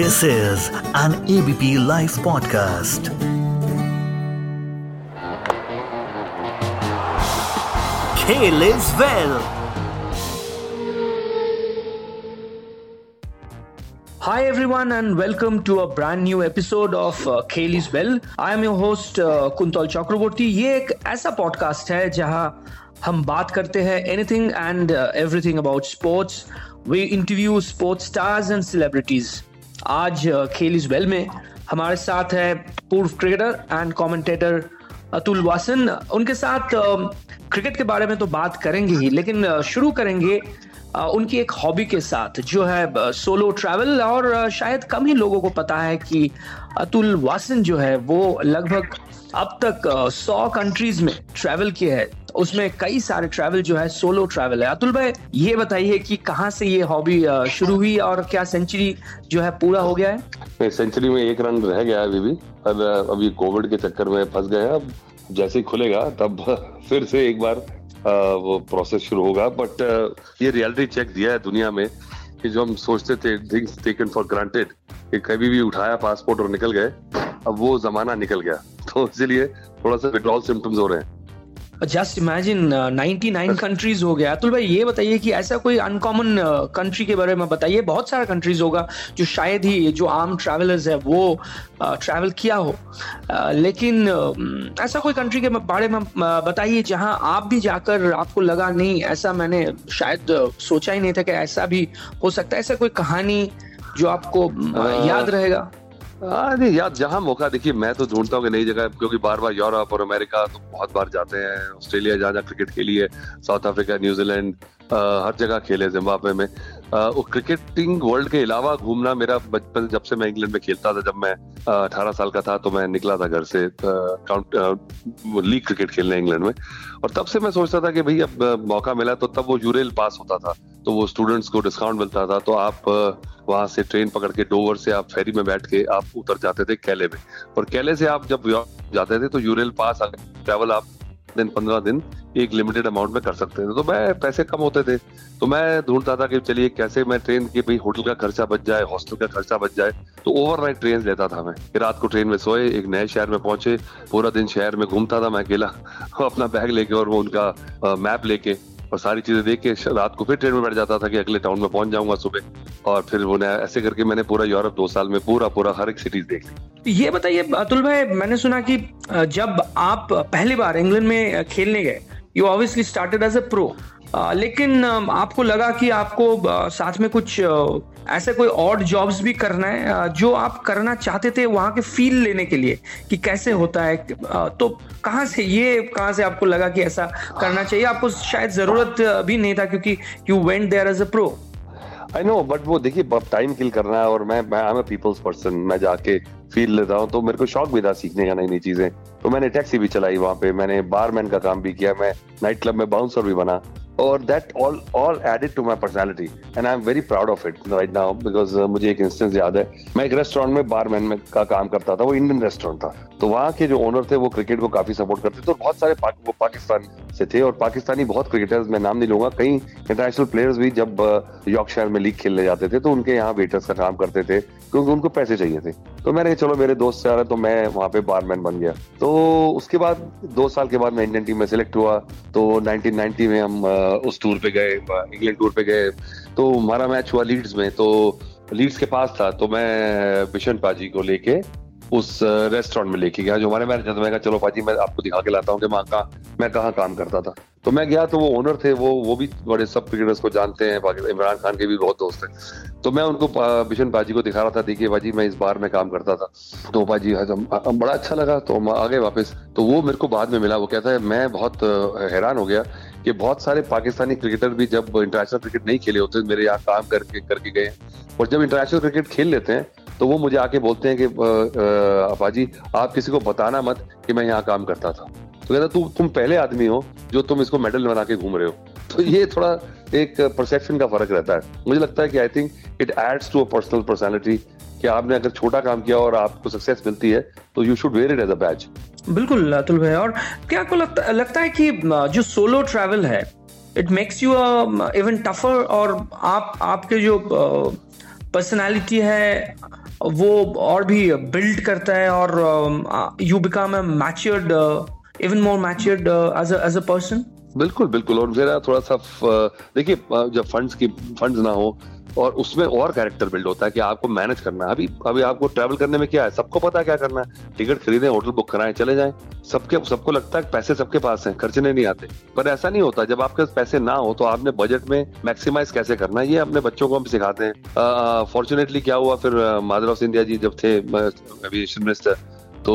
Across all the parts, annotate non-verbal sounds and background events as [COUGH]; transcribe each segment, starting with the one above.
This is an ABP Life podcast. Kale is well. Hi everyone and welcome to a brand new episode of uh, Kaylee's Bell. I am your host uh, Kuntal Chakraborty. ये एक ऐसा podcast है जहां हम बात करते हैं anything and everything about sports we interview sports stars and celebrities आज खेल इज़ वेल में हमारे साथ है पूर्व cricketer and commentator Atul Wassan. उनके साथ क्रिकेट के बारे में तो बात करेंगे ही, लेकिन शुरू करेंगे उनकी एक हॉबी के साथ, जो है सोलो ट्रैवल और शायद कम ही लोगों को पता है कि अतुल वासन जो है, वो लगभग अब तक सौ कंट्रीज़ में ट्रैवल किया है। उसमें कई सारे ट्रैवल जो है सोलो ट्रैवल है। अतुल भाई, ये बताइए कि कहाँ से ये हॉबी शुरू हुई और क्या सेंचुरी जो है पूरा हो गया है? सेंचुरी में एक रन रह गया अभी भी, पर अभी कोविड के चक्कर में फंस गए अब जैसे ही खुलेगा, तब [LAUGHS] फिर से एक बार वो प्रोसेस शुरू होगा। बट ये रियलिटी चेक दिया है दुनिया में कि जो हम सोचते थे थिंग्स टेकन फॉर ग्रांटेड कि कभी भी उठाया पासपोर्ट और निकल गए, अब वो जमाना निकल गया। [LAUGHS] तो इसीलिए थोड़ा सा विड्रॉल सिम्टम्स हो रहे हैं। जस्ट इमेजिन 99 कंट्रीज़ हो गया। अतुल भाई ये बताइए कि ऐसा कोई अनकॉमन कंट्री uh, के बारे में बताइए। बहुत सारा कंट्रीज़ होगा जो शायद ही जो आम ट्रैवलर्स है वो ट्रैवल uh, किया हो। Uh, लेकिन uh, ऐसा कोई कंट्री के बारे में बताइए जहाँ आप भी जाकर आपको लगा नहीं ऐसा मैंने शायद सोचा ही नहीं था कि ऐसा भी हो सकता है। ऐसा कोई कहानी जो आपको याद रहेगा? नहीं, यार, जहाँ मौका देखिए, मैं तो ढूंढता हूँ कि नई जगह, क्योंकि बार बार यूरोप और अमेरिका तो बहुत बार जाते हैं, ऑस्ट्रेलिया जहाँ जहाँ क्रिकेट खेली है, साउथ अफ्रीका, न्यूजीलैंड हर जगह खेले जिम्बाब्वे में। वो क्रिकेटिंग वर्ल्ड के अलावा घूमना मेरा बचपन जब से मैं इंग्लैंड में खेलता था, जब मैं अठारह साल का था तो मैं निकला था घर से काउंट लीग क्रिकेट खेलने इंग्लैंड में। और तब से मैं सोचता था कि भाई, अब मौका मिला तो तब वो यूरेल पास होता था। तो वो स्टूडेंट्स को डिस्काउंट मिलता था तो आप वहाँ से ट्रेन पकड़ के डोवर से आप फेरी में बैठ के आप उतर जाते थे कैले में। और कैले से आप जब जाते थे तो यूरेल पास ट्रैवल आप दिन पंद्रह दिन एक लिमिटेड अमाउंट में कर सकते थे। तो मैं पैसे कम होते थे। तो मैं ढूंढता था कि चलिए कैसे मैं ट्रेन के भाई होटल का खर्चा बच जाए हॉस्टल का खर्चा बच जाए। तो ओवरनाइट ट्रेन लेता था मैं कि रात को ट्रेन में सोए, एक नए शहर में पहुँचे, पूरा दिन शहर में घूमता था मैं अकेला, [LAUGHS] अपना बैग लेके और वो उनका मैप लेके। और सारी चीज़ें देख के रात को फिर ट्रेन में बैठ जाता था कि अगले टाउन में पहुँच जाऊँगा सुबह। और फिर वो ऐसे करके मैंने पूरा यूरोप दो साल में पूरा पूरा हर एक सिटीज़ देख ली। ये बताइए, अतुल भाई, मैंने सुना की जब आप पहली बार इंग्लैंड में खेलने गए you obviously started as a pro लेकिन आपको लगा कि आपको साथ में कुछ ऐसे कोई और जॉब्स भी करना है जो आप करना चाहते थे वहाँ के फील लेने के लिए, कि कैसे होता है तो कहाँ से, ये कहाँ से आपको लगा कि ऐसा करना चाहिए? आपको शायद ज़रूरत भी नहीं था क्योंकि you went there as a pro I know but वो देखिए टाइम किल करना है और मैं मैं I am a people's person मैं जाके फील लेता हूँ तो मेरे को शौक भी था सीखने का नई नई चीज़ें। तो मैंने टैक्सी भी चलाई वहाँ पे, मैंने बारमैन का काम भी किया, मैं नाइट क्लब में बाउंसर भी बना। और that all all added to my personality and I am very proud of it right now because मुझे एक इंस्टेंस याद है। मैं एक रेस्टोरेंट में बारमैन में का काम करता था वो इंडियन रेस्टोरेंट था। तो वहाँ के जो ओनर थे वो क्रिकेट को काफ़ी सपोर्ट करते थे और बहुत सारे पाक, वो पाकिस्तान से थे और पाकिस्तानी बहुत क्रिकेटर्स मैं नाम नहीं लूँगा कई इंटरनेशनल प्लेयर्स भी जब यॉर्कशायर में लीग खेलने जाते थे तो उनके यहाँ वेटर्स का काम करते थे क्योंकि उनको पैसे चाहिए थे। तो मैंने चलो, मेरे दोस्त से आ रहे तो मैं वहाँ पे बारमैन बन गया। तो उसके बाद, दो साल के बाद मैं इंडियन टीम में सिलेक्ट हुआ। तो 1990 में हम उस टूर पे गए इंग्लैंड टूर पे गए। तो हमारा मैच हुआ लीड्स में। तो लीड्स के पास था। तो मैं बिशन पाजी को लेके उस रेस्टोरेंट में लेके गया, जो हमारे मैनेजर मैं कहा, चलो पाजी मैं आपको दिखा के लाता हूँ कि मैं कहाँ मैं कहाँ काम करता था। तो मैं गया तो वो ओनर थे, वो वो भी बड़े सब क्रिकेटर्स को जानते हैं इमरान खान के भी बहुत दोस्त हैं। तो मैं उनको बिशन पाजी को दिखा रहा था, देखिए भाजी, मैं इस बार में काम करता था। तो बाजी बड़ा अच्छा लगा। तो हम आ गए वापस तो वो मेरे को बाद में मिला, वो कहता है, मैं बहुत हैरान हो गया कि बहुत सारे पाकिस्तानी क्रिकेटर भी जब इंटरनेशनल क्रिकेट नहीं खेले होते, मेरे यहाँ काम करके करके गए और जब इंटरनेशनल क्रिकेट खेल लेते हैं तो वो मुझे आके बोलते हैं कि अपाजी आप किसी को बताना मत कि मैं यहाँ काम करता था। तो कहता तू तुम पहले आदमी हो जो तुम इसको मेडल बना के घूम रहे हो। तो ये थोड़ा एक परसेप्शन का फ़र्क रहता है। मुझे लगता है कि I think it adds to a personal personality कि आपने अगर छोटा काम किया और आपको सक्सेस मिलती है तो you should wear it as a badge बिल्कुल अतुल भाई। और क्या आपको लगता, लगता है कि जो सोलो ट्रैवल है it makes you even tougher और आप आपके जो पर्सनालिटी है, वो और भी बिल्ड करता है और you become a matured even more matured as as a person बिल्कुल बिल्कुल। और मेरा थोड़ा सा देखिए जब फंड्स की फंड्स ना हो और उसमें और कैरेक्टर बिल्ड होता है कि आपको मैनेज करना है। अभी अभी आपको ट्रैवल करने में क्या है? सबको पता है क्या करना है? टिकट खरीदें होटल बुक कराएँ चले जाएँ। सबके सबको लगता है पैसे सबके पास हैं खर्चने नहीं आते। पर ऐसा नहीं होता। जब आपके पास पैसे ना हो तो आपने बजट में मैक्सिमाइज कैसे करना है? ये अपने बच्चों को हम सिखाते हैं। फॉर्चुनेटली क्या हुआ? फिर मादर ऑफ़ इंडिया जी जब थे एविएशन मिनिस्टर तो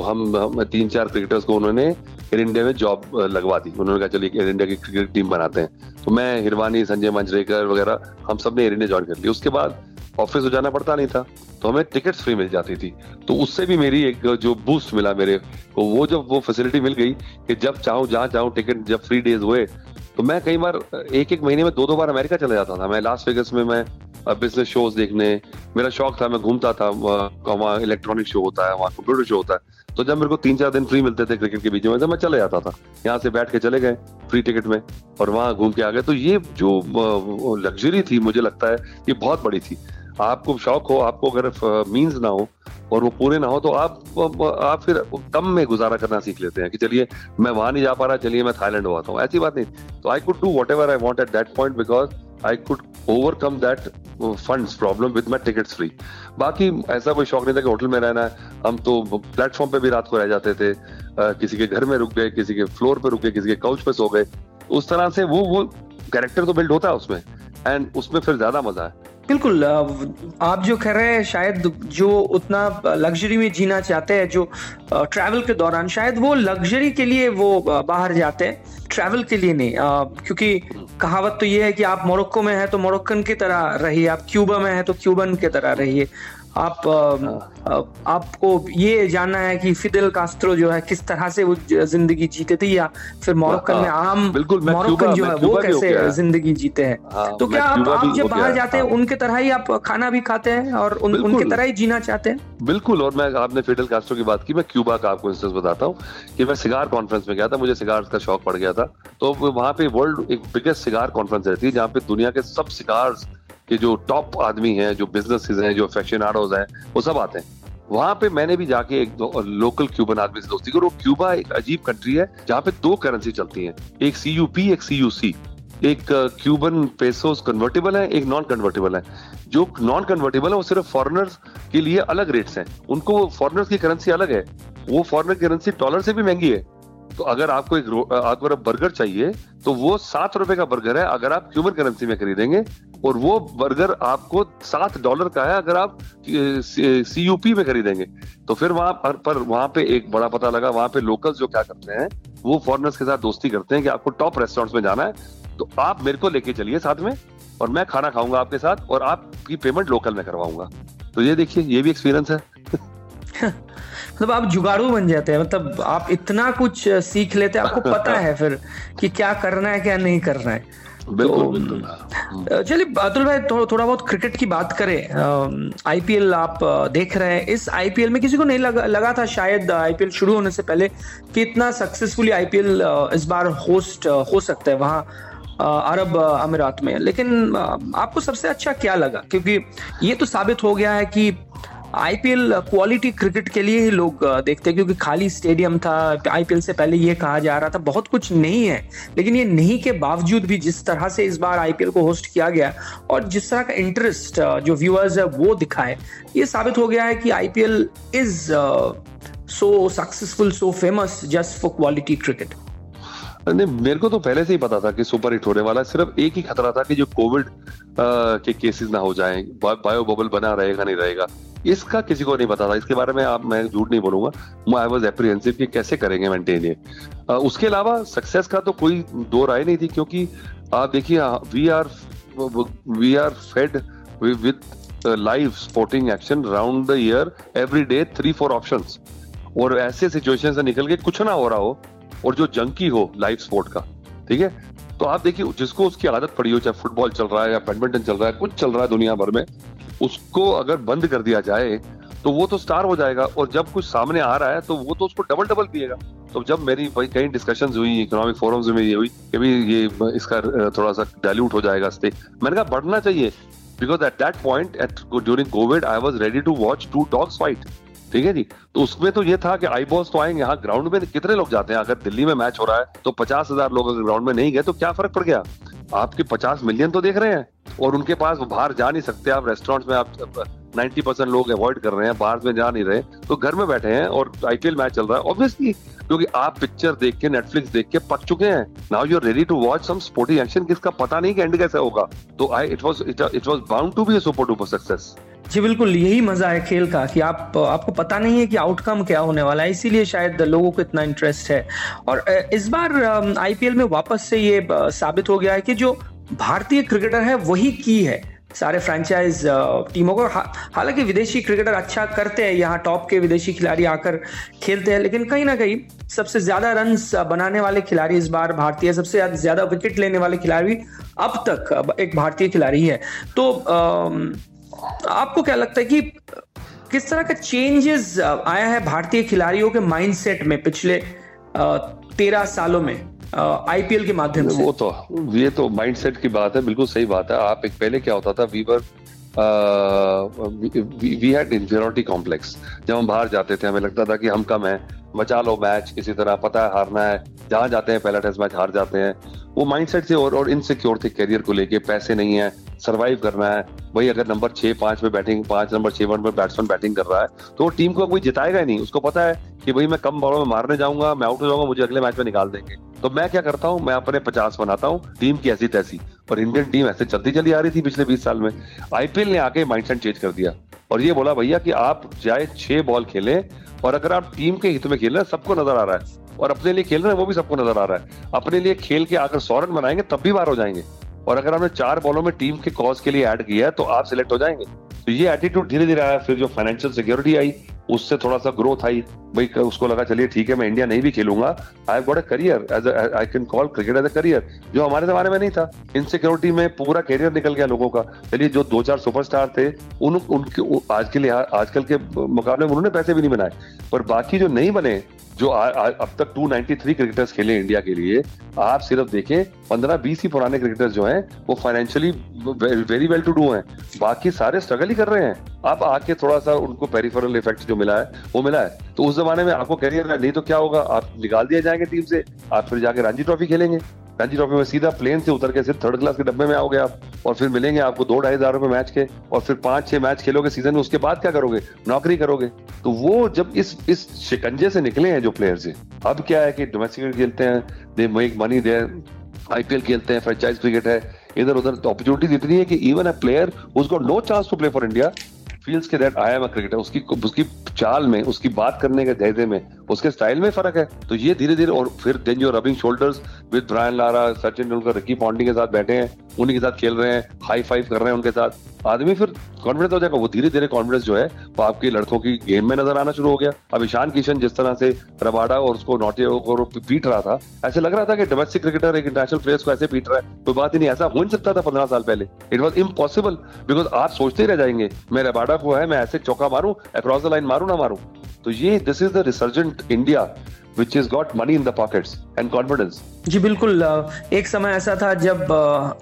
हम, हम तीन चार क्रिकेटर्स को उन्होंने एयर इंडिया में जॉब लगवा दी। उन्होंने कहा, चलिए एयर इंडिया की क्रिकेट टीम बनाते हैं। तो मैं, हिरवानी, संजय मंजरेकर वगैरह, हम सबने एयर इंडिया ज्वाइन कर लिया। उसके बाद ऑफ़िस हो जाना पड़ता नहीं था तो हमें टिकट फ्री मिल जाती थी। तो उससे भी मेरी एक, जो बूस्ट मिला मेरे को, वो जब वो फैसिलिटी मिल गई कि जब चाहूँ, जहाँ चाहूँ टिकट जब फ्री डेज़ हुए तो मैं कई बार एक एक महीने में दो दो बार अमेरिका चला जाता था। मैं लास्ट वेगस में मैं बिज़नेस शोज़ देखने, मेरा शौक था, मैं घूमता था, वहाँ इलेक्ट्रॉनिक शो होता है, वहाँ कंप्यूटर शो होता है। तो जब मेरे को तीन चार दिन फ्री मिलते थे क्रिकेट के बीच में तो मैं चले जाता था। यहाँ से बैठ के चले गए फ्री टिकट में और वहाँ घूम के आ गए। तो ये जो लग्जरी थी, मुझे लगता है, ये बहुत बड़ी थी। आपको शौक हो आपको अगर मीन्स ना हो और वो पूरे ना हो तो आप आप फिर कम में गुजारा करना सीख लेते हैं कि चलिए मैं वहाँ नहीं जा पा रहा चलिए मैं थाईलैंड हुआ था ऐसी बात नहीं। तो I could do whatever I want at that point because I could overcome that funds problem with my tickets free बाकी ऐसा कोई शौक नहीं था कि होटल में रहना है। हम तो प्लेटफॉर्म पे भी रात को रह जाते थे। आ, किसी के घर में रुक गए किसी के फ्लोर पे रुक गए किसी के काउच पे सो गए। उस तरह से वो वो कैरेक्टर तो बिल्ड होता है उसमें। एंड उसमें फिर ज़्यादा मज़ा है। बिल्कुल आप जो कह रहे हैं, शायद जो उतना लग्जरी में जीना चाहते हैं, जो ट्रैवल के दौरान, शायद वो लग्जरी के लिए वो बाहर जाते हैं ट्रैवल के लिए नहीं क्योंकि कहावत तो ये है कि आप मोरक्को में है तो मोरक्कन की तरह रहिए, आप क्यूबा में है तो क्यूबन की तरह रहिए आप हाँ। आपको ये जानना है कि फिदेल कास्ट्रो जो है किस तरह से वो ज़िंदगी जीते थे या फिर मोरक्कन में हाँ, आम बिल्कुल मोरक्कन जो है वो कैसे ज़िंदगी जीते हैं? हाँ, तो क्या आप, आप जब बाहर जाते हैं उनके तरह ही आप खाना भी खाते हैं और उन, उनके तरह ही जीना चाहते हैं? बिल्कुल और मैं आपने फिडेल कास्ट्रो की बात की मैं क्यूबा का आपको इंस्टेंस बताता हूँ कि मैं सिगार कॉन्फ्रेंस में गया था मुझे सिगार का शौक पड़ गया था। तो वहाँ पे वर्ल्ड एक बिगेस्ट सिगार कॉन्फ्रेंस रहती है जहाँ पे दुनिया के सब सिगार्स कि जो टॉप आदमी हैं, जो बिज़नेस हैं, जो फ़ैशन आरोज हैं, वो सब आते हैं। वहाँ पे मैंने भी जाके एक लोकल क्यूबन आदमी से दोस्ती करो क्यूबा एक अजीब कंट्री है, जहाँ पे दो करेंसी चलती है। एक सी यू पी एक सी यू सी एक क्यूबन पेसोस कन्वर्टेबल है, एक नॉन कन्वर्टेबल है। जो नॉन कन्वर्टेबल है, वो सिर्फ़ फॉरनर्स के लिए अलग रेट्स हैं। उनको फॉरनर्स की करेंसी अलग है। वो फॉरनर करेंसी डॉलर से भी महँगी है। तो अगर आपको एक अगर बर्गर चाहिए तो वो सात रुपए का बर्गर है, अगर आप क्यूबन करेंसी में खरीदेंगे और वो बर्गर आपको सात डॉलर का है अगर आप सीयूपी में खरीदेंगे। तो फिर वहाँ पर, पर वहाँ पे एक बड़ा पता लगा वहाँ पे लोकल्स जो क्या करते हैं वो फॉरनर्स के साथ दोस्ती करते हैं कि आपको टॉप रेस्टोरेंट्स में जाना है तो आप मेरे को लेके चलिए साथ में और मैं खाना खाऊँगा आपके साथ और आपकी पेमेंट लोकल में करवाऊँगा। तो ये देखिए ये भी एक्सपीरियंस है। मतलब आप जुगाड़ू बन जाते हैं मतलब आप इतना कुछ सीख लेते हैं आपको [LAUGHS] पता है फिर कि क्या करना है क्या नहीं करना है। तो चलिए अतुल भाई थो, थोड़ा बहुत क्रिकेट की बात करें आईपीएल आप देख रहे हैं। इस आईपीएल में किसी को नहीं लगा, लगा था शायद आईपीएल शुरू होने से पहले कि इतना सक्सेसफुली आईपीएल इस बार होस्ट हो सकता है वहाँ अरब अमीरात में। लेकिन आपको सबसे अच्छा क्या लगा? क्योंकि ये तो साबित हो गया है कि आईपीएल क्वालिटी क्रिकेट के लिए ही लोग देखते हैं, क्योंकि खाली स्टेडियम था आईपीएल से पहले ये कहा जा रहा था, बहुत कुछ नहीं है। लेकिन ये नहीं के बावजूद भी जिस तरह से इस बार आईपीएल को होस्ट किया गया, और जिस तरह का इंटरेस्ट जो व्यूअर्स है, वो दिखाए, ये साबित हो गया है कि IPL is so successful so famous just for quality cricket नहीं, मेरे को तो पहले से ही पता था कि सुपर हिट होने वाला सिर्फ़ एक ही खतरा था कि जो कोविड के केसेस ना हो जाएँ। बायो बबल बना रहेगा, नहीं रहेगा। इसका किसी को नहीं पता था। इसके बारे में आप, मैं झूठ नहीं बोलूँगा। आई वॉज़ एप्रीहेंसिव कि कैसे करेंगे मेंटेन ये। उसके अलावा सक्सेस का तो कोई दो राय नहीं थी, क्योंकि आप देखिए we are we are fed with live sporting action round the year every day three four option और ऐसे सिचुएशन से निकल के कुछ ना हो रहा हो और जो जंकी हो लाइव स्पोर्ट का, ठीक है? तो आप देखिए, जिसको उसकी आदत पड़ी हो, चाहे फुटबॉल चल रहा है या बैडमिंटन चल रहा है, कुछ चल रहा है दुनिया भर में, उसको अगर बंद कर दिया जाए तो वो तो स्टार हो जाएगा। और जब कुछ सामने आ रहा है तो वो तो उसको डबल डबल पिएगा। तो जब मेरी कई डिस्कशन हुई इकोनॉमिक फोरम्स में ये हुई कि भी ये, इसका थोड़ा सा डायल्यूट हो जाएगा स्टे मैंने कहा, बढ़ना चाहिए। Because at that point at during COVID I was ready to watch two dogs fight ठीक है जी? तो उसमें तो ये था कि आई बॉस तो आएँगे। यहाँ ग्राउंड में कितने लोग जाते हैं? अगर दिल्ली में मैच हो रहा है तो पचास हज़ार लोग अगर ग्राउंड में नहीं गए तो क्या फ़र्क पड़ गया? आपके पचास मिलियन तो देख रहे हैं और उनके पास बाहर जा नहीं सकते आप। रेस्टोरेंट्स में आप नाइन्टी परसेंट लोग अवॉइड कर रहे हैं बाहर में जा नहीं रहे तो घर में बैठे हैं और आईपीएल मैच चल रहा है ऑब्वियसली क्योंकि आप पिक्चर देख के नेटफ्लिक्स देख के पक चुके हैं। Now you are ready to watch some sporting action किसका पता नहीं कि एंड कैसे होगा। तो I it was it was bound to be super duper success जी, बिल्कुल, यही मज़ा है खेल का कि आप, आपको पता नहीं है कि आउटकम क्या होने वाला है, इसीलिए शायद लोगों को इतना इंटरेस्ट है। और इस बार आईपीएल में वापस से ये साबित हो गया है कि जो भारतीय क्रिकेटर है, वही की है। सारे फ्रेंचाइज टीमों को हालाँकि विदेशी क्रिकेटर अच्छा करते हैं, यहाँ टॉप के विदेशी खिलाड़ी आकर खेलते हैं, लेकिन कहीं ना कहीं सबसे ज़्यादा रन बनाने वाले खिलाड़ी इस बार भारतीय, सबसे ज़्यादा विकेट लेने वाले खिलाड़ी अब तक एक भारतीय खिलाड़ी है। तो आपको क्या लगता है कि किस तरह का चेंजेस आया है भारतीय खिलाड़ियों के माइंडसेट में पिछले तेरह सालों में आईपीएल के माध्यम से? वो तो ये तो माइंडसेट की बात है बिल्कुल सही बात है। आप एक पहले क्या होता था Weaver we had inferiority complex जब हम बाहर जाते थे हमें लगता था कि हम कम है बचा लो मैच किसी तरह पता है हारना है जहाँ जाते हैं पहला टेस्ट मैच हार जाते हैं। वो माइंडसेट से और और इनसिक्योर थे करियर को लेके पैसे नहीं है सरवाइव करना है। भाई, अगर नंबर छह, पाँच पे बैटिंग पाँच नंबर छह वन पर बैट्समैन बैटिंग कर रहा है तो वो टीम को कोई जिताएगा ही नहीं। उसको पता है कि भाई, मैं कम बॉलों में मारने जाऊँगा, मैं आउट हो जाऊँगा, मुझे अगले मैच में निकाल देंगे। तो मैं क्या करता हूँ? मैं अपने पचास बनाता हूँ टीम की ऐसी तैसी और इंडियन टीम ऐसे चलती चली आ रही थी पिछले बीस साल में। आईपीएल ने आके माइंडसेट चेंज कर दिया। और ये बोला, भैया, कि आप चाहे छह बॉल खेलें, और अगर आप टीम के हित में खेल रहे हैं, सबको नज़र आ रहा है। और अपने लिए खेल रहे हैं, वो भी सबको नज़र आ रहा है। अपने लिए खेल के आकर सौ रन बनाएँगे, तब भी बाहर हो जाएँगे। और अगर आपने चार बॉलों में टीम के कॉज के लिए ऐड किया तो आप सिलेक्ट हो जाएँगे। तो ये एटीट्यूड धीरे धीरे आया, फिर जो फाइनेंशियल सिक्योरिटी आई, उससे थोड़ा सा ग्रोथ आई। भाई उसको लगा चलिए ठीक है मैं इंडिया नहीं भी खेलूँगा। I got a career as I can call cricket as a career जो हमारे जमाने में नहीं था। इनसिक्योरिटी में पूरा करियर निकल गया लोगों का। चलिए जो दो चार सुपरस्टार थे उन उनके आज के लिए आजकल के मुकाबले में उन्होंने पैसे भी नहीं बनाए। पर बाकी जो नहीं बने जो आ, आ, अब तक 293 क्रिकेटर्स खेले इंडिया के लिए आप सिर्फ़ देखें 15-20 ही पुराने क्रिकेटर्स जो हैं वो financially very well to do हैं। बाकी सारे स्ट्रगल ही कर रहे हैं। आप आके थोड़ा सा उनको पेरिफेरल इफ़ेक्ट जो मिला है वो मिला है। तो उस जमाने में आपको करियर नहीं तो क्या होगा? आप निकाल दिए जाएँगे टीम से, आप फिर जाके रणजी ट्रॉफी खेलेंगे। रणजी ट्रॉफी में सीधा प्लेन से उतर के सिर्फ़ थर्ड क्लास के डब्बे में आओगे आप और फिर मिलेंगे आपको दो ढाई हज़ार रुपए मैच के और फिर पाँच, छह मैच खेलोगे सीज़न में, उसके बाद क्या करोगे? नौकरी करोगे। तो वो जब इस इस शिकंजे से निकले हैं जो प्लेयर्स है अब क्या है कि डोमेस्टिक खेलते हैं they make money they IPL खेलते हैं फ्रेंचाइज क्रिकेट है इधर उधर तो अपॉर्चुनिटीज़ इतनी है कि इवन अ प्लेयर उसको no chance to play for India feels के that I am a cricketer उसकी उसकी चाल में, उसकी बात करने के जैसे में, उसके स्टाइल में फ़र्क है। तो ये धीरे धीरे और फिर then you rubbing shoulders with Brian Lara Sachin Tendulkar Ricky Ponting के साथ बैठे हैं। उन्हीं के साथ खेल रहे हैं हाई फाइव कर रहे हैं उनके साथ। आदमी फिर कॉन्फिडेंस हो जाएगा, वो धीरे धीरे कॉन्फिडेंस जो है, वो आपके लड़कों की गेम में नज़र आना शुरू हो गया। अब ईशान किशन जिस तरह से रबाडा और उसको नोटिया को पीट रहा था, ऐसे लग रहा था कि डोमेस्टिक क्रिकेटर एक इंटरनेशनल प्लेयर्स को ऐसे पीट रहा है, कोई बात ही नहीं, ऐसा हो नहीं सकता था पंद्रह साल पहले। इट वॉज़ इम्पॉसिबल बिकॉज़ आप सोचते ही रह जाएँगे, मैं रबाडा को है, मैं ऐसे चौका मारूं अक्रॉस द लाइन मारू ना मारू। तो ये this is the resurgent India which is got money in the pockets and confidence जी, बिल्कुल एक समय ऐसा था जब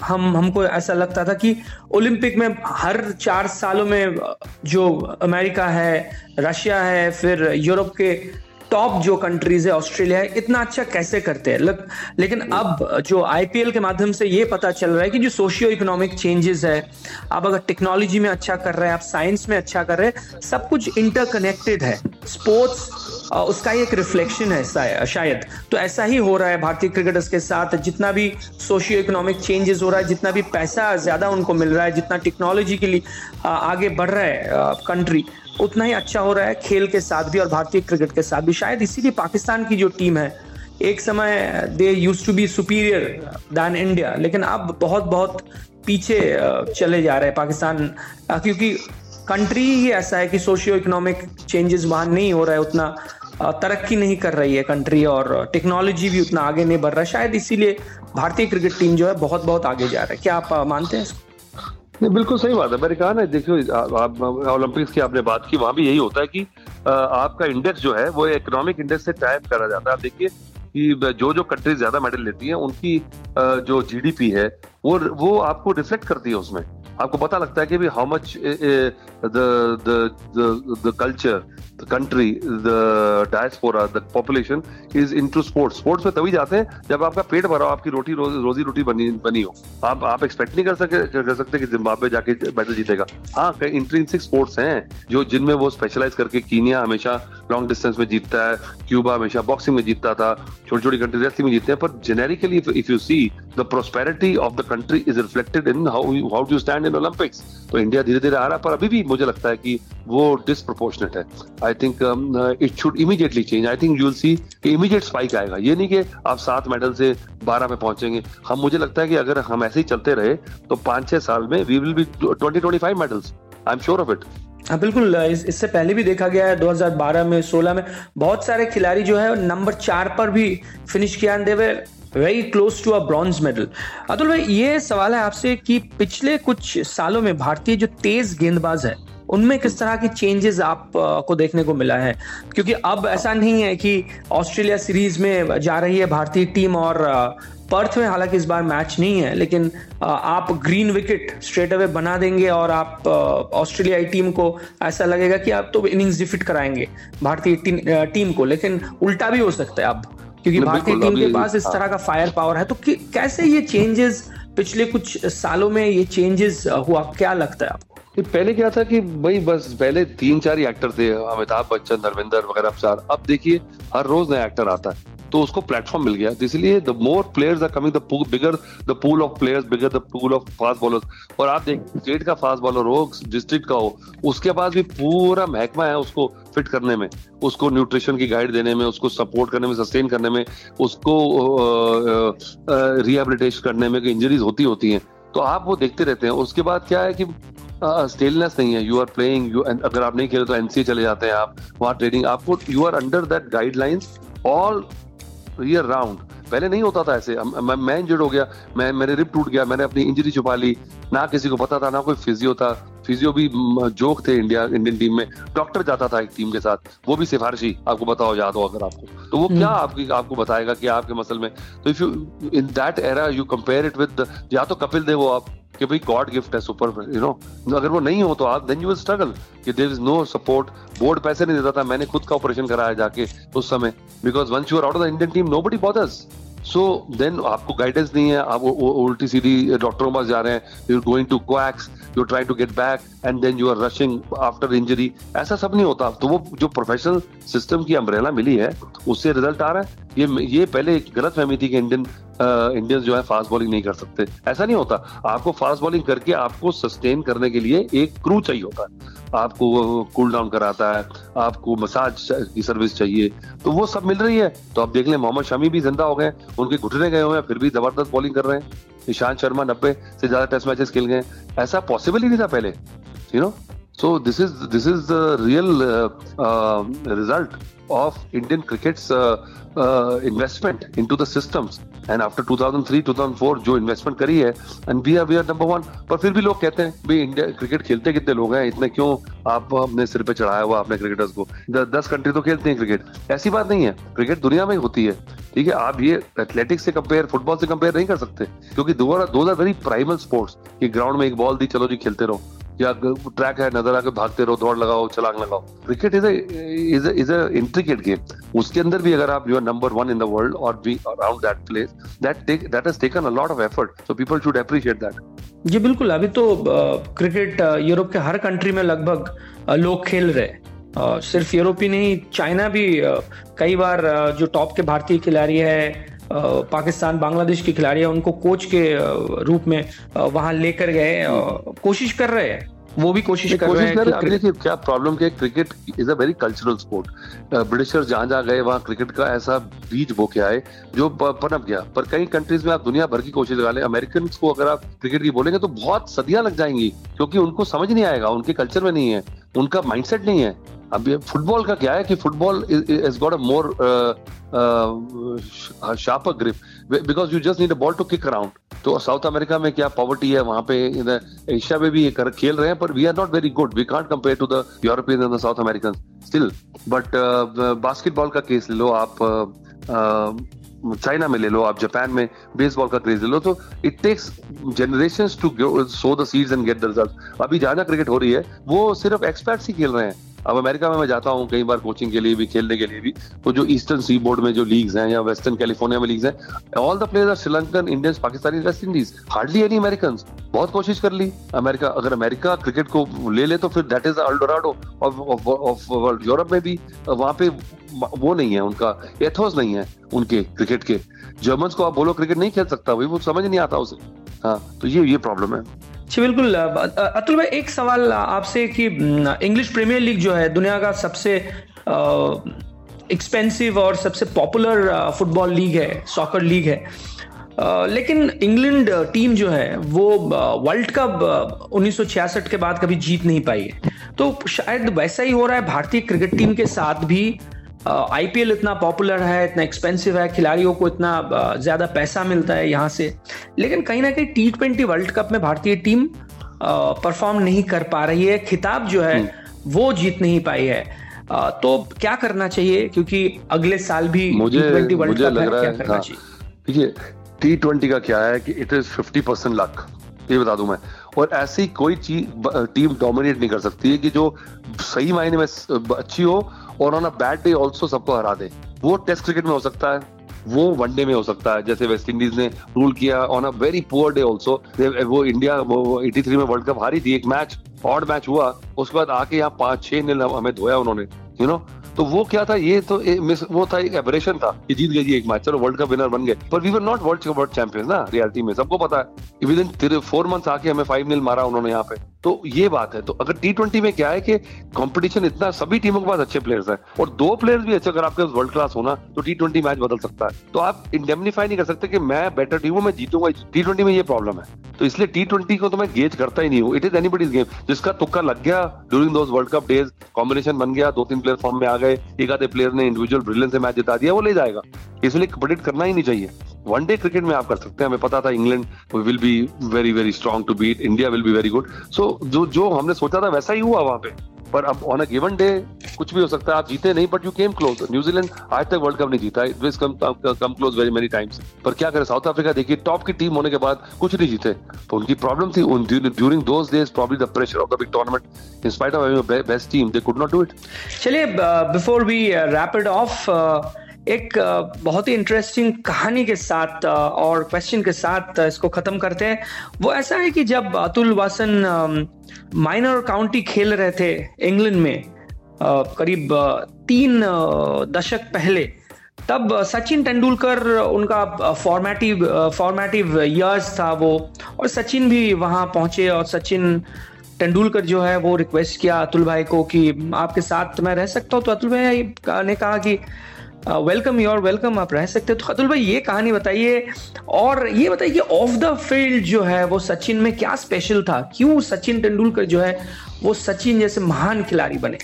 हम, हमको ऐसा लगता था कि ओलंपिक में हर चार सालों में जो अमेरिका है, रशिया है, फिर यूरोप के टॉप जो कंट्रीज़ है ऑस्ट्रेलिया है इतना अच्छा कैसे करते हैं? लग, लेकिन अब जो आईपीएल के माध्यम से ये पता चल रहा है कि जो सोशियो इकोनॉमिक चेंजेस है आप अगर टेक्नोलॉजी में अच्छा कर रहे हैं आप साइंस में अच्छा कर रहे हैं सब कुछ इंटरकनेक्टेड है। स्पोर्ट्स उसका एक रिफ्लेक्शन है शायद। तो ऐसा ही हो रहा है भारतीय क्रिकेटर्स के साथ जितना भी सोशियो इकोनॉमिक चेंजेस हो रहा है जितना भी पैसा ज़्यादा उनको मिल रहा है जितना टेक्नोलॉजी के लिए आगे बढ़ रहा है कंट्री उतना ही अच्छा हो रहा है खेल के साथ भी और भारतीय क्रिकेट के साथ भी। शायद इसीलिए पाकिस्तान की जो टीम है, एक समय they use to be superior than India लेकिन अब बहुत बहुत पीछे चले जा रहे हैं पाकिस्तान। क्योंकि कंट्री ही ऐसा है कि सोशियो इकोनॉमिक चेंजेस वहाँ नहीं हो रहा है उतना। तरक्की नहीं कर रही है कंट्री और टेक्नोलॉजी भी उतना आगे नहीं बढ़ रहा। है शायद इसीलिए भारतीय क्रिकेट टीम जो है बहुत बहुत आगे जा रहा है। क्या आप मानते हैं इसको? नहीं, बिल्कुल सही बात है। मैंने कहा ना, देखियो, आप ओलंपिक्स की आपने बात की, वहाँ भी यही होता है कि आपका इंडेक्स जो है, वो इकोनॉमिक इंडेक्स से टाइप करा जाता है। आप देखिए कि जो जो कंट्रीज़ ज़्यादा मेडल लेती हैं, उनकी जो जीडीपी है, वो वो आपको रिफ्लेक्ट करती है उसमें। आपको पता लगता है कि भी how much the culture the country the diaspora the population is into sports sports में तभी जाते हैं जब आपका पेट भरा हो आपकी रोटी रोज, रोजी रोटी बनी बनी हो। आप आप एक्सपेक्ट नहीं कर सके कर सकते कि जिम्बाब्वे जाके बैटल जीतेगा। हाँ कई इंट्रेंसिक स्पोर्ट्स हैं जो जिनमें वो स्पेशलाइज करके कीनिया हमेशा लॉन्ग डिस्टेंस में जीतता है क्यूबा हमेशा बॉक्सिंग में जीतता था छोटी छोटी कंट्री रेसलिंग में जीतते हैं पर generically if you see the prosperity of the country is reflected in how how do stand in Olympics तो इंडिया धीरे धीरे आ रहा पर अभी भी मुझे लगता है कि वो डिसप्रोपोर्शनेट है। I think it should immediately change I think you'll see कि इमीडिएट स्पाइक आएगा। ये नहीं कि आप सात मेडल से बारह में पहुँचेंगे। हम मुझे लगता है कि अगर हम ऐसे ही चलते रहे तो पाँच छह साल में we will be twenty twenty five medals I am sure of it हाँ बिल्कुल इस, इससे पहले भी देखा गया है 2012 में 16 में। बहुत सारे खिलाड़ी जो है नंबर चार पर भी फिनिश किया close to a bronze medal Atul भाई ये सवाल है आपसे कि पिछले कुछ सालों में भारतीय जो तेज गेंदबाज है उनमें किस तरह की चेंजेस आप को देखने को मिला है क्योंकि अब ऐसा नहीं है कि ऑस्ट्रेलिया सीरीज़ में जा रही है भारतीय टीम और पर्थ में हालाँकि इस बार मैच नहीं है लेकिन आप ग्रीन विकेट स्ट्रेट अवे बना देंगे और आप ऑस्ट्रेलियाई टीम को ऐसा लगेगा कि आप तो इनिंग्स डिफिट कराएँगे भारतीय टीम को लेकिन उल्टा भी हो सकता है अब क्योंकि भारतीय टीम के पास इस हाँ। तरह का फायर पावर है तो कैसे ये चेंजेस पिछले कुछ सालों में ये चेंजेस हुआ क्या लगता है पहले क्या था कि भाई बस पहले तीन चार ही एक्टर थे, अमिताभ बच्चन, धर्मेंद्र वगैरह अब देखिए, हर रोज नया एक्टर आता है। तो उसको प्लेटफॉर्म मिल गया। इसलिए the more players are coming the bigger the pool of players bigger the pool of fast bowlers और आप देख स्टेट का फास्ट बॉलर हो डिस्ट्रिक्ट का हो, उसके पास भी पूरा महकमा है उसको फिट करने में। उसको न्यूट्रिशन की गाइड देने में, उसको सपोर्ट करने में सस्टेन करने में, उसको रिहेबिलिटेशन करने में इंजरीज होती होती हैं। तो आप वो देखते रहते हैं। उसके बाद क्या है कि स्टेलनेस नहीं है. यू आर प्लेइंग यू अगर आप नहीं खेले तो एनसीए चले जाते हैं आप. वहाँ ट्रेनिंग आपको you are under that guidelines all year round पहले नहीं होता था ऐसे. मैं इंजर्ड हो गया. मैं मेरे रिप टूट गया. मैंने अपनी इंजरी छुपा ली. ना किसी को पता था, ना कोई फिजियो था. फिजियो भी जोक थे इंडिया इंडियन टीम में। डॉक्टर जाता था एक टीम के साथ। वो भी सिफारिशी आपको बताओ याद हो अगर आपको। तो वो क्या हम्म। आपकी आपको बताएगा कि आपके मसल में? तो if you in that era you compare it with या तो कपिल देव हो आप कि भाई गॉड गिफ्ट है सुपर यू नो अगर वो नहीं हो तो आप देन यू विल स्ट्रगल कि there is no support board पैसे नहीं देता था मैंने खुद का ऑपरेशन कराया जाके उस समय। Because once you are out of the Indian team nobody bothers so then आपको गाइडेंस नहीं है आप उल्टी सीधी डॉक्टरों के पास जा रहे हैं। You going to quacks you try to get back and then you are rushing after injury ऐसा सब नहीं होता। तो वो जो प्रोफेशनल सिस्टम की अम्ब्रेला मिली है, उससे रिज़ल्ट आ रहा है। ये ये पहले एक गलत फहमी थी कि इंडियन इंडियंस जो है फास्ट बॉलिंग नहीं कर सकते। ऐसा नहीं होता। आपको फास्ट बॉलिंग करके आपको सस्टेन करने के लिए एक क्रू चाहिए होता है। आपको कूल डाउन कराता है, आपको मसाज की सर्विस चाहिए। तो वो सब मिल रही है। तो आप देख लें, मोहम्मद शमी भी ज़िंदा हो गए उनके घुटने गए हुए हैं, फिर भी ज़बरदस्त बॉलिंग कर रहे हैं। ईशांत शर्मा नब्बे से ज़्यादा टेस्ट मैचेस खेल गए। ऐसा पॉसिबल ही नहीं था पहले you know so this is this is the real result of Indian cricket's uh, uh, investment into the systems. And after 2003, 2004 जो इन्वेस्टमेंट करी है and we are we are number one पर फिर भी लोग कहते हैं भाई इंडिया क्रिकेट खेलते कितने लोग हैं? इतने क्यों आप अपने सिर पे चढ़ाया हुआ अपने क्रिकेटर्स को? दस कंट्री तो खेलते हैं क्रिकेट ऐसी बात नहीं है. क्रिकेट दुनिया में होती है. ठीक है? आप ये एथलेटिक्स से कंपेयर फुटबॉल से कंपेयर नहीं कर सकते. क्योंकि those are very primal sports कि ग्राउंड में एक बॉल दी चलो जी खेलते रहो. या ट्रैक है, नज़र आके भागते रहो, दौड़ लगाओ, छलांग लगाओ। Cricket is is is intricate game उसके अंदर भी अगर आप you are number one in the world और be around that place that take that has taken a lot of effort so people should appreciate that जी, बिल्कुल। अभी तो cricket Europe के हर कंट्री में लगभग लोग खेल रहे सिर्फ़ यूरोप ही नहीं, चाइना भी कई बार जो टॉप के भारतीय खिलाड़ी है पाकिस्तान बांग्लादेश के खिलाड़ी है उनको कोच के रूप में वहाँ लेकर गए कोशिश कर रहे हैं। वो भी कोशिश कर रहे हैं देखिए क्या प्रॉब्लम क्या cricket is a very cultural sport Britisher जहाँ जहाँ गए वहाँ क्रिकेट का ऐसा बीज बो के आए जो पनप गया। पर कई कंट्रीज़ में आप दुनिया भर की कोशिश लगा ले अमेरिकन को अगर आप क्रिकेट की बोलेंगे तो बहुत सदियाँ लग जाएँगी क्योंकि उनको समझ नहीं आएगा उनके कल्चर में नहीं है उनका माइंडसेट नहीं है। अब ये फुटबॉल का क्या है कि football is got a more sharper grip because you just need a ball to kick around तो साउथ अमेरिका में क्या पॉवर्टी है वहाँ पे एशिया में भी ये कर, खेल रहे हैं पर we are not very good we can't compare to the European and the South American still but basketball का केस ले लो आप uh, uh, चाइना में ले लो आप जापान में बेसबॉल का क्रेज ले लो तो it takes generation to sow the seeds and get the result अभी जहाँ क्रिकेट हो रही है वो सिर्फ़ एक्सपर्ट्स ही खेल रहे हैं। अब अमेरिका में मैं जाता हूँ कई बार कोचिंग के लिए भी, खेलने के लिए भी। तो जो ईस्टर्न सी बोर्ड में जो लीग्स हैं या वेस्टर्न कैलिफ़ोर्निया में लीग्स हैं all the players are Sri Lankan Indians Pakistani West Indies hardly any American बहुत कोशिश कर ली अमेरिका, अगर अमेरिका क्रिकेट को ले ले तो फिर that is Eldorado of world Europe में भी, वहाँ पे वो नहीं है उनका एथोस नहीं है उनके क्रिकेट के। जर्मन को आप बोलो क्रिकेट नहीं खेल सकता भाई वो समझ नहीं आता उसे। हाँ तो ये ये प्रॉब्लम है। जी, बिल्कुल। अतुल भाई, एक सवाल आपसे कि इंग्लिश प्रीमियर लीग जो है, दुनिया का सबसे एक्सपेंसिव और सबसे पॉपुलर फुटबॉल लीग है सॉकर लीग है। लेकिन इंग्लैंड टीम जो है, वो वर्ल्ड कप 1966 के बाद कभी जीत नहीं पाई है। तो शायद वैसा ही हो रहा है, भारतीय क्रिकेट टीम के साथ भी आईपीएल इतना पॉपुलर है इतना एक्सपेंसिव है खिलाड़ियों को इतना ज़्यादा पैसा मिलता है यहाँ से। लेकिन कहीं ना कहीं टी ट्वेंटी वर्ल्ड कप में भारतीय टीम परफॉर्म नहीं कर पा रही है। खिताब जो है हम्म। वो जीत नहीं पाई है। तो क्या करना चाहिए? क्योंकि अगले साल भी मुझे वर्ल्ड कप है क्या करना हाँ। चाहिए? देखिए टी ट्वेंटी का क्या है कि it is fifty percent luck ये बता दूँ मैं। और ऐसी कोई चीज़ टीम डोमिनेट नहीं कर सकती है कि जो सही मायने में अच्छी हो और on a bad day also सबको हरा दे। वो टेस्ट क्रिकेट में हो सकता है वो वनडे में हो सकता है। जैसे वेस्ट इंडीज ने रूल किया on a very poor day also वो इंडिया वो 83 में वर्ल्ड कप हारी थी एक मैच ऑड मैच हुआ। उसके बाद आके यहाँ पाँच छह नील हमें धोया उन्होंने यू नो? तो वो क्या था ये तो ए, मिस, वो था एक एबरेशन था कि जीत गई एक मैच चलो वर्ल्ड कप विनर बन गए। पर we were not world world champion ना रियलिटी में। सबको पता है विद इन फोर मंथ्स आके हमें फाइव नील मारा उन्होंने यहाँ पे। तो ये बात है। तो अगर टी ट्वेंटी में क्या है कि कंपटीशन इतना, सभी टीमों के पास अच्छे प्लेयर्स हैं और दो प्लेयर्स भी अच्छे, अगर आपके पास वर्ल्ड क्लास होना तो टी ट्वेंटी मैच बदल सकता है। तो आप इंडेमनीफाई नहीं कर सकते कि मैं बेटर टीम हूँ, मैं जीतूँगा। टी ट्वेंटी में ये प्रॉब्लम है। तो इसलिए टी ट्वेंटी को तो मैं गेज करता ही नहीं हूँ। It is anybody's game जिसका तुक्का लग गया during those world cup days combination बन गया दो तीन प्लेयर फॉर्म में आ गए, एक आधे प्लेयर ने इंडिविजुअल ब्रिलियंस से मैच जिता दिया, वो ले जाएगा। इसलिए प्रोडिक्ट करना ही नहीं चाहिए। वनडे क्रिकेट में आप कर सकते हैं। हमें पता था England will be very very strong to beat India will be very good so जो जो हमने सोचा था वैसा ही हुआ वहाँ पे। पर अब ऑन अ गिवन डे कुछ भी हो सकता है। आप जीते नहीं but you came close New Zealand आज तक वर्ल्ड कप नहीं जीता it come come close very many times पर क्या करें साउथ अफ्रीका देखिए टॉप की टीम होने के बाद कुछ नहीं जीते। तो उनकी प्रॉब्लम थी during those days probably the pressure of the big tournament in spite of best team they could not do it चलिए before we wrap it off एक बहुत ही इंटरेस्टिंग कहानी के साथ और क्वेश्चन के साथ इसको खत्म करते हैं। वो ऐसा है कि जब अतुल वासन माइनर काउंटी खेल रहे थे इंग्लैंड में करीब तीन दशक पहले, तब सचिन तेंदुलकर, उनका फॉर्मेटिव फॉर्मेटिव इयर्स था वो, और सचिन भी वहाँ पहुँचे, और सचिन तेंदुलकर जो है वो रिक्वेस्ट किया अतुल भाई को कि आपके साथ मैं रह सकता हूँ। तो अतुल भाई ने कहा कि वेलकम योर वेलकम आप रह सकते हो। तो अतुल भाई, ये कहानी बताइए। और ये बताइए कि ऑफ़ द फ़ील्ड जो है, वो सचिन में क्या स्पेशल था? क्यों सचिन तेंदुलकर जो है, वो सचिन जैसे महान खिलाड़ी बने?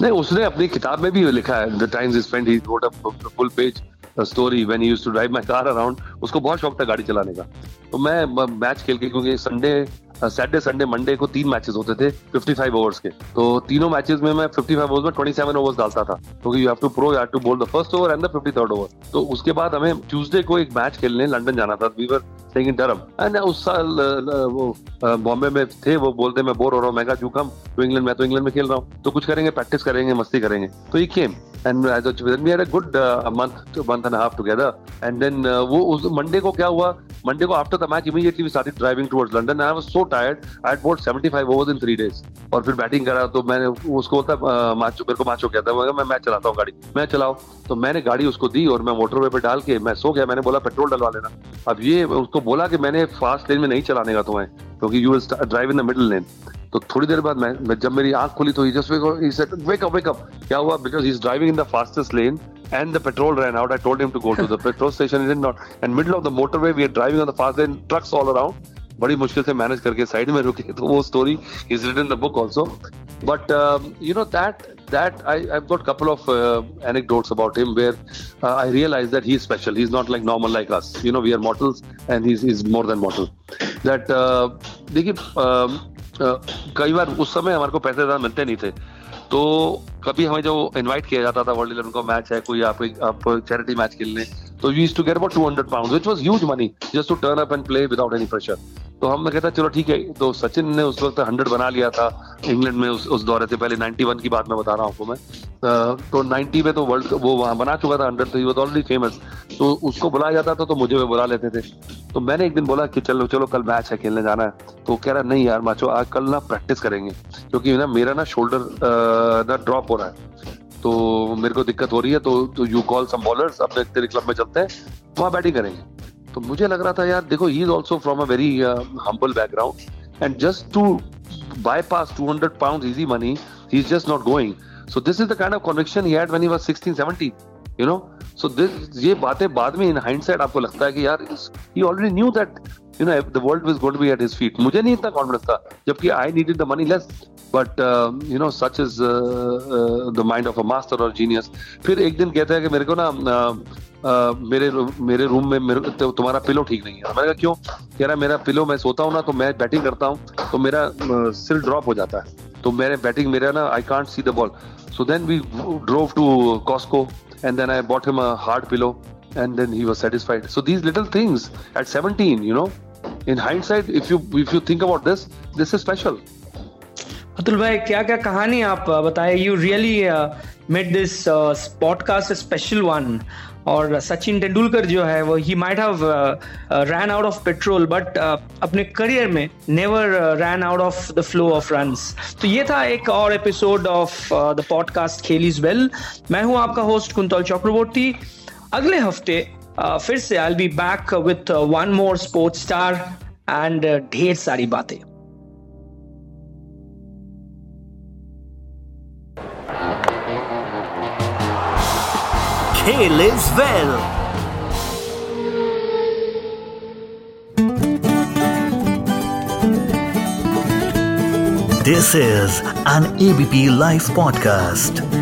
नहीं, उसने अपनी किताब में भी लिखा है। The Times spend he wrote a full page story when he used to drive my car around उसको बहुत शौक था गाड़ी चलाने का। तो मैं मैच खेल के, क्योंकि संडे सैटरडे संडे मंडे को तीन मैचेस होते थे 55 ओवर्स के। तो तीनों मैचेस में मैं 55 ओवर्स में 27 ओवर्स डालता था। क्योंकि you have to pro you to bowl the first over and the 53rd over तो उसके बाद हमें ट्यूसडे को एक मैच खेलने लंदन जाना था। We were in Durham and उस साल वो बॉम्बे में थे, वो बोलते, मैं बोर हो रहा हूँ, मैं जू कम? तो इंग्लैंड मैं तो इंग्लैंड में खेल रहा हूँ। तो कुछ करेंगे प्रैक्टिस करेंगे, मस्ती करेंगे। तो ये came and we had a good month month and half together and then वो उस मंडे को क्या हुआ? मंडे को after the match immediately we started driving towards London I was so tired I had bowled 75 overs in 3 days और फिर batting करा तो मैंने उसको बोलता मैच, मेरे को मैच हो गया था मैं मैच चलाता हूँ गाड़ी, मैं चलाओ तो मैंने गाड़ी उसको दी और मैं मोटरवे पे डाल के मैं सो गया, मैंने बोला, पेट्रोल डलवा लेना। अब ये उसको बोला कि मैंने फास्ट लेन में नहीं चलाने का तुम्हें, क्योंकि you drive in the middle lane तो थोड़ी देर बाद मैं, जब मेरी आँख खुली तो he just wake he said wake up wake up क्या हुआ? Because he is driving in the fastest lane and the petrol ran out I told him to go to the petrol station is not and middle of the motorway we are driving on the fast lane trucks all around बड़ी मुश्किल से manage करके side में रुके तो वो story is written the book also but you know that that I have got couple of anecdotes about him where I realise that he is special he is not like normal like us you know we are models and he is more than model that देखिए कई बार उस समय हमारे को पैसे ज़्यादा मिलते नहीं थे। तो कभी हमें जो इनवाइट किया जाता था वर्ल्ड इलेवन का मैच है, कोई आप आप चैरिटी मैच खेलने तो use to get about 200 pounds which was huge money just to turn up and play without any pressure तो हमने कहता चलो ठीक है। तो सचिन ने उस वक्त हंड्रेड बना लिया था इंग्लैंड में उस, उस दौरे से पहले 91 की बात मैं बता रहा हूँ आपको मैं। तो 90 में तो वर्ल्ड वो वहाँ बना चुका था हंड्रेड तो ऑलरेडी फ़ेमस तो उसको बुलाया जाता था तो मुझे वो बुला लेते थे। तो मैंने एक दिन बोला कि चलो चलो कल मैच है खेलने जाना है। तो कह रहा नहीं यार माचो आज कल ना प्रैक्टिस करेंगे। क्योंकि ना मेरा ना शोल्डर ना ड्रॉप हो रहा है। तो मेरे को दिक्कत हो रही है तो यू कॉल सम बॉलर्स अपने तेरे क्लब में चलते हैं, वहाँ बैटिंग करेंगे। तो मुझे लग रहा था यार, देखो he is also from a very humble background and just to bypass 200 pounds easy money he's just not going. So this is the kind of conviction he had when he was 16 17 you know? So this, ये बातें बाद में in hindsight आपको लगता है कि यार, he already knew that you know the world was going to be at his feet. मुझे नहीं इतना कॉन्फिडेंस था जबकि I needed the money less. But you know such is the mind of a master और genius फिर एक दिन कहते हैं कि मेरे को ना uh, मेरे मेरे रूम में मेरे तो तुम्हारा पिलो ठीक नहीं है। मैंने कहा क्यों? कह रहा मेरा पिलो मैं सोता हूँ ना तो मैं बैटिंग करता हूँ तो मेरा सिल ड्रॉप हो जाता है। तो मेरे बैटिंग मेरा ना I can't see the ball so then we drove to Costco and then I bought him a hard pillow and then he was satisfied. So these little things at 17 you know in hindsight, if you if you think about this this is special. Atul भाई क्या क्या कहानी आप बताए? You really made this podcast special one और सचिन तेंदुलकर जो है, वो he might have ran out of petrol but अपने करियर में never ran out of the flow of runs तो ये था एक और एपिसोड ऑफ़ द पॉडकास्ट खेलीज वेल मैं हूँ आपका होस्ट कुंतल चक्रवर्ती। अगले हफ़्ते फिर से I be back with one more sports star and ढेर सारी बातें He lives well. This is an ABP Life podcast.